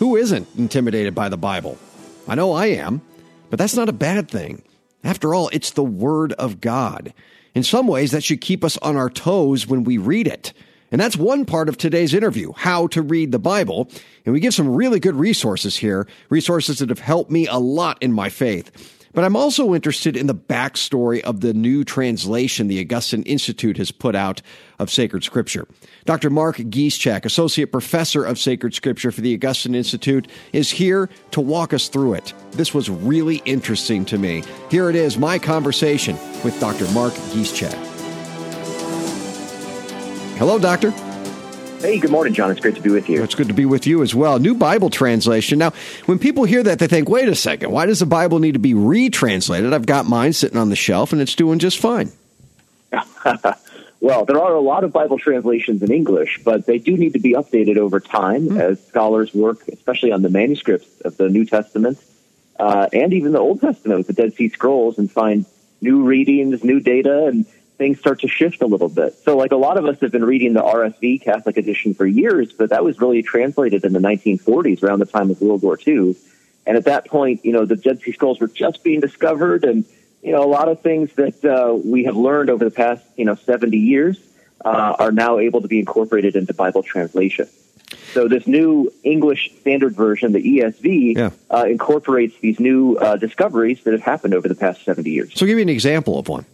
Who isn't intimidated by the Bible? I know I am, but that's not a bad thing. After all, it's the Word of God. In some ways, that should keep us on our toes when we read it. And that's one part of today's interview, how to read the Bible. And we give some really good resources here, resources that have helped me a lot in my faith. But I'm also interested in the backstory of the new translation the Augustine Institute has put out of sacred scripture. Dr. Mark Giszczak, Associate Professor of Sacred Scripture for the Augustine Institute, is here to walk us through it. This was really interesting to me. Here it is, my conversation with Dr. Mark Giszczak. Hello, Doctor. Hey, good morning, Jon. It's great to be with you. It's good to be with you as well. New Bible translation. Now, when people hear that, they think, wait a second, why does the Bible need to be retranslated? I've got mine sitting on the shelf and it's doing just fine. well, there are a lot of Bible translations in English, but they do need to be updated over time mm. as scholars work, especially on the manuscripts of the New Testament uh, and even the Old Testament with the Dead Sea Scrolls and find new readings, new data, and things start to shift a little bit. So, like a lot of us have been reading the RSV Catholic edition for years, but that was really translated in the 1940s around the time of World War II. And at that point, you know, the Dead Sea Scrolls were just being discovered, and you know, a lot of things that uh, we have learned over the past, you know, 70 years uh, are now able to be incorporated into Bible translation. So this new English Standard Version, the ESV, yeah. uh, incorporates these new uh, discoveries that have happened over the past 70 years. So give me an example of one.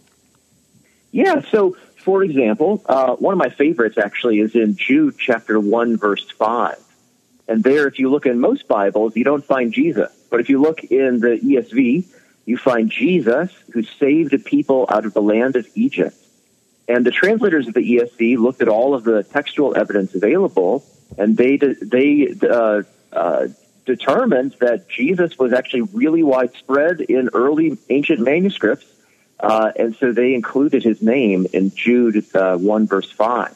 Yeah. So, for example, uh, one of my favorites actually is in Jude chapter 1, verse 5. And there, if you look in most Bibles, you don't find Jesus. But if you look in the ESV, you find Jesus who saved the people out of the land of Egypt. And the translators of the ESV looked at all of the textual evidence available, and they they uh, uh, determined that Jesus was actually really widespread in early ancient manuscripts uh, and so they included his name in Jude uh, 1, verse 5.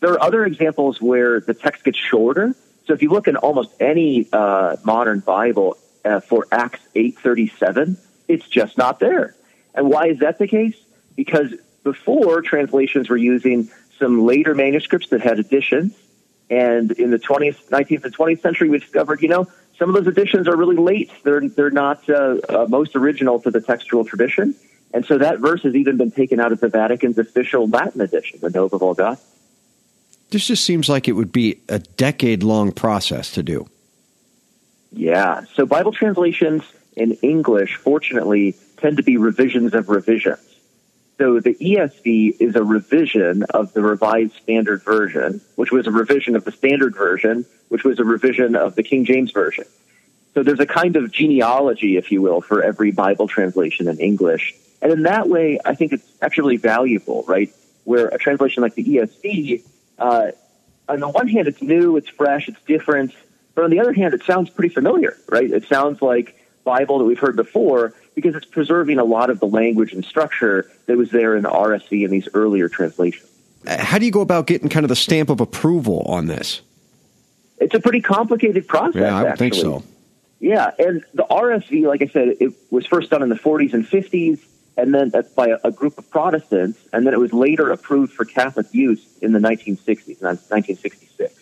There are other examples where the text gets shorter. So if you look in almost any uh, modern Bible uh, for Acts 8.37, it's just not there. And why is that the case? Because before, translations were using some later manuscripts that had additions. And in the 20th, 19th, and 20th century, we discovered, you know, some of those additions are really late. They're, they're not uh, uh, most original to the textual tradition. And so that verse has even been taken out of the Vatican's official Latin edition, the Nova Vulgata. This just seems like it would be a decade long process to do. Yeah. So Bible translations in English, fortunately, tend to be revisions of revisions. So the ESV is a revision of the Revised Standard Version, which was a revision of the Standard Version, which was a revision of the King James Version. So there's a kind of genealogy, if you will, for every Bible translation in English. And in that way, I think it's actually valuable, right? Where a translation like the ESV, uh, on the one hand, it's new, it's fresh, it's different. But on the other hand, it sounds pretty familiar, right? It sounds like Bible that we've heard before because it's preserving a lot of the language and structure that was there in the RSV and these earlier translations. How do you go about getting kind of the stamp of approval on this? It's a pretty complicated process. Yeah, I would actually. think so. Yeah, and the RSV, like I said, it was first done in the 40s and 50s and then by a, group of Protestants, and then it was later approved for Catholic use in the 1960s, 1966.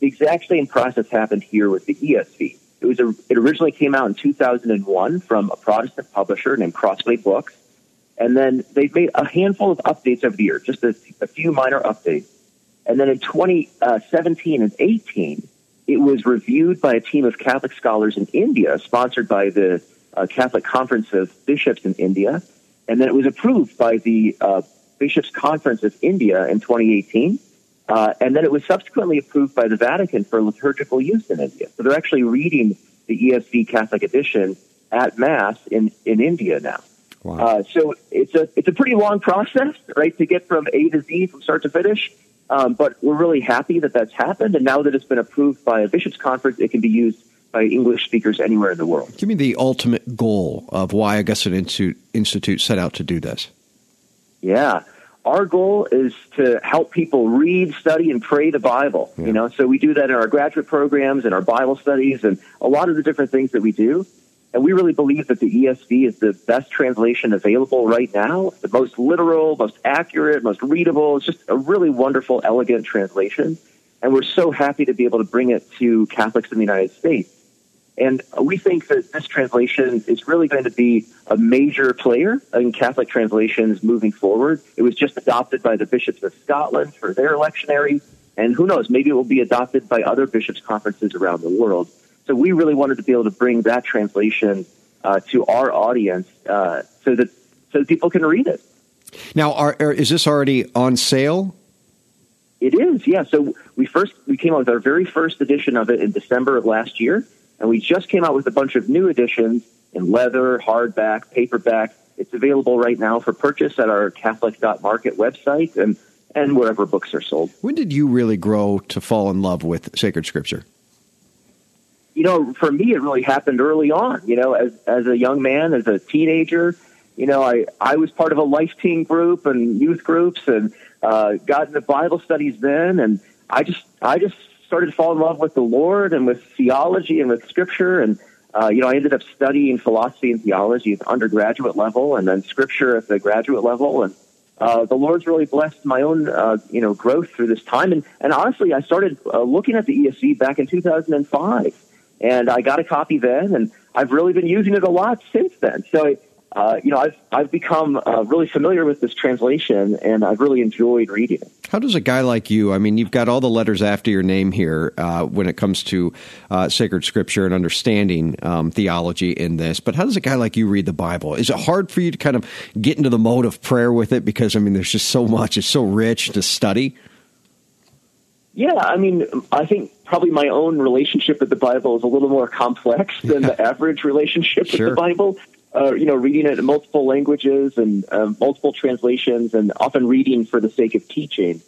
The exact same process happened here with the ESV. It was a, it originally came out in 2001 from a Protestant publisher named Crossway Books, and then they've made a handful of updates every year, just a, a few minor updates. And then in 2017 uh, and 18, it was reviewed by a team of Catholic scholars in India, sponsored by the uh, Catholic Conference of Bishops in India, and then it was approved by the uh, Bishops' Conference of India in 2018. Uh, and then it was subsequently approved by the Vatican for liturgical use in India. So they're actually reading the ESV Catholic edition at Mass in, in India now. Wow. Uh, so it's a it's a pretty long process, right, to get from A to Z from start to finish. Um, but we're really happy that that's happened, and now that it's been approved by a bishops' conference, it can be used by English speakers anywhere in the world. Give me the ultimate goal of why Augustine Institute, Institute set out to do this. Yeah. Our goal is to help people read, study, and pray the Bible. Yeah. You know, so we do that in our graduate programs and our Bible studies and a lot of the different things that we do. And we really believe that the ESV is the best translation available right now, the most literal, most accurate, most readable. It's just a really wonderful, elegant translation. And we're so happy to be able to bring it to Catholics in the United States. And we think that this translation is really going to be a major player in Catholic translations moving forward. It was just adopted by the bishops of Scotland for their lectionary. And who knows, maybe it will be adopted by other bishops' conferences around the world. So we really wanted to be able to bring that translation uh, to our audience uh, so that so that people can read it. Now, are, is this already on sale? It is, yeah. So we first we came out with our very first edition of it in December of last year, and we just came out with a bunch of new editions in leather, hardback, paperback. It's available right now for purchase at our Catholic.market website and, and wherever books are sold. When did you really grow to fall in love with sacred scripture? You know, for me, it really happened early on. You know, as, as a young man, as a teenager, you know, I, I was part of a Life Teen group and youth groups and uh, got into Bible studies then. And I just, I just started to fall in love with the Lord and with theology and with Scripture. And uh, you know, I ended up studying philosophy and theology at the undergraduate level, and then Scripture at the graduate level. And uh, the Lord's really blessed my own, uh, you know, growth through this time. And and honestly, I started uh, looking at the ESV back in 2005, and I got a copy then, and I've really been using it a lot since then. So uh, you know, I've I've become uh, really familiar with this translation, and I've really enjoyed reading it. How does a guy like you? I mean, you've got all the letters after your name here uh, when it comes to uh, sacred scripture and understanding um, theology in this. But how does a guy like you read the Bible? Is it hard for you to kind of get into the mode of prayer with it? Because I mean, there's just so much; it's so rich to study. Yeah, I mean, I think probably my own relationship with the Bible is a little more complex than the average relationship sure. with the Bible uh, you know, reading it in multiple languages and uh, multiple translations, and often reading for the sake of teaching.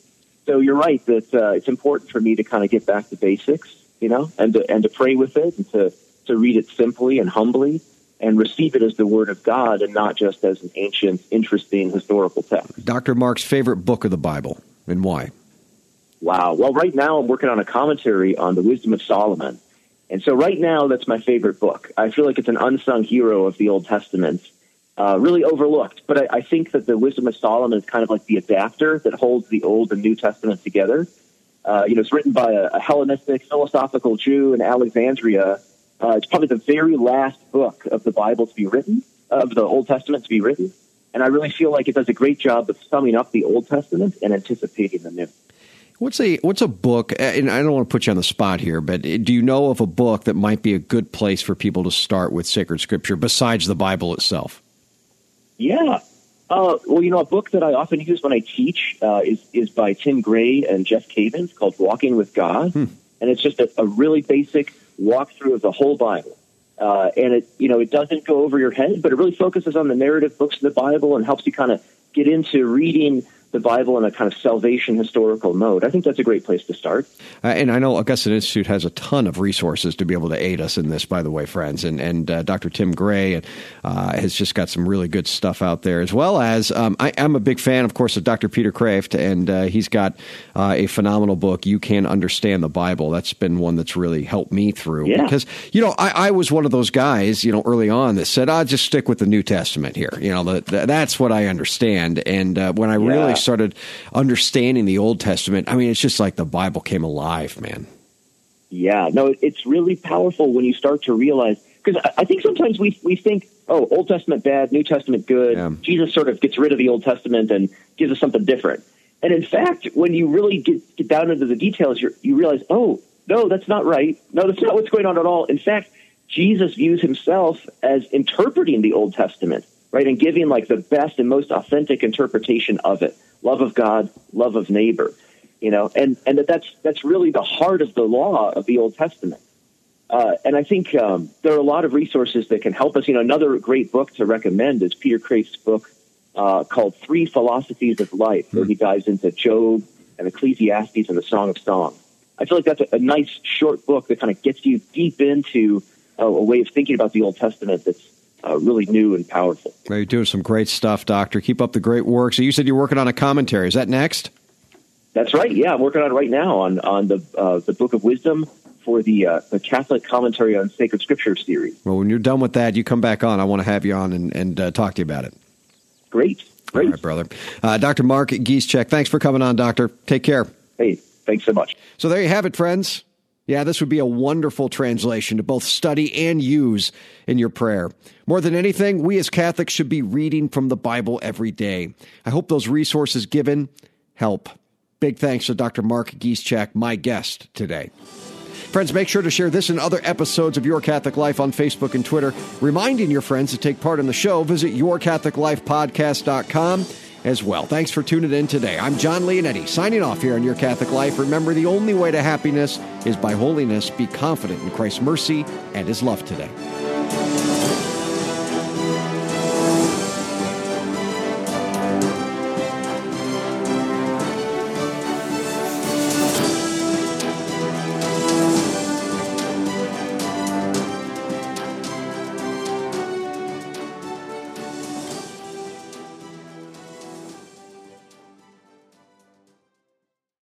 So you're right that uh, it's important for me to kind of get back to basics, you know, and to, and to pray with it, and to to read it simply and humbly, and receive it as the Word of God, and not just as an ancient, interesting historical text. Dr. Mark's favorite book of the Bible, and why? Wow. Well, right now I'm working on a commentary on the Wisdom of Solomon. And so right now, that's my favorite book. I feel like it's an unsung hero of the Old Testament, uh, really overlooked. But I, I, think that the Wisdom of Solomon is kind of like the adapter that holds the Old and New Testament together. Uh, you know, it's written by a, a, Hellenistic philosophical Jew in Alexandria. Uh, it's probably the very last book of the Bible to be written, of the Old Testament to be written. And I really feel like it does a great job of summing up the Old Testament and anticipating the New. What's a what's a book? And I don't want to put you on the spot here, but do you know of a book that might be a good place for people to start with sacred scripture besides the Bible itself? Yeah. Uh, well, you know, a book that I often use when I teach uh, is is by Tim Gray and Jeff Cavins called "Walking with God," hmm. and it's just a, a, really basic walkthrough of the whole Bible. Uh, and it, you know, it doesn't go over your head, but it really focuses on the narrative books of the Bible and helps you kind of get into reading the Bible in a kind of salvation historical mode. I think that's a great place to start. Uh, and I know Augustine Institute has a ton of resources to be able to aid us in this, by the way, friends. And, and uh, Dr. Tim Gray uh, has just got some really good stuff out there, as well as um, I, am a big fan, of course, of Dr. Peter Kreeft, and uh, he's got uh, a phenomenal book, You Can Understand the Bible. That's been one that's really helped me through. Yeah. Because, you know, I, I, was one of those guys, you know, early on that said, I'll just stick with the New Testament here. You know, the, the, that's what I understand. And uh, when I yeah. really started understanding the Old Testament, I mean, it's just like the Bible came alive, man. Yeah, no, it's really powerful when you start to realize because I think sometimes we we think, oh, Old Testament bad, New Testament good. Yeah. Jesus sort of gets rid of the Old Testament and gives us something different. And in fact, when you really get, get down into the details, you you realize, oh, no, that's not right. No, that's not what's going on at all. In fact, Jesus views himself as interpreting the Old Testament, right, and giving like the best and most authentic interpretation of it love of God, love of neighbor. You know, and and that that's that's really the heart of the law of the Old Testament. Uh, and I think um, there are a lot of resources that can help us. You know, another great book to recommend is Peter Kreeft's book uh, called Three Philosophies of Life, where he dives into Job, and Ecclesiastes and the Song of Songs. I feel like that's a, a nice short book that kind of gets you deep into a, a way of thinking about the Old Testament that's uh, really new and powerful. Well, you're doing some great stuff, Doctor. Keep up the great work. So you said you're working on a commentary. Is that next? That's right. Yeah, I'm working on it right now on on the uh, the Book of Wisdom for the uh, the Catholic Commentary on Sacred Scripture series. Well, when you're done with that, you come back on. I want to have you on and, and uh, talk to you about it. Great. Great. All right, brother. Uh, Dr. Mark Giszczak, thanks for coming on, Doctor. Take care. Hey, thanks so much. So there you have it, friends. Yeah, this would be a wonderful translation to both study and use in your prayer. More than anything, we as Catholics should be reading from the Bible every day. I hope those resources given help. Big thanks to Dr. Mark Giszczak, my guest today. Friends, make sure to share this and other episodes of Your Catholic Life on Facebook and Twitter. Reminding your friends to take part in the show, visit yourcatholiclifepodcast.com as well. Thanks for tuning in today. I'm Jon Leonetti, signing off here on Your Catholic Life. Remember, the only way to happiness is by holiness. Be confident in Christ's mercy and his love today.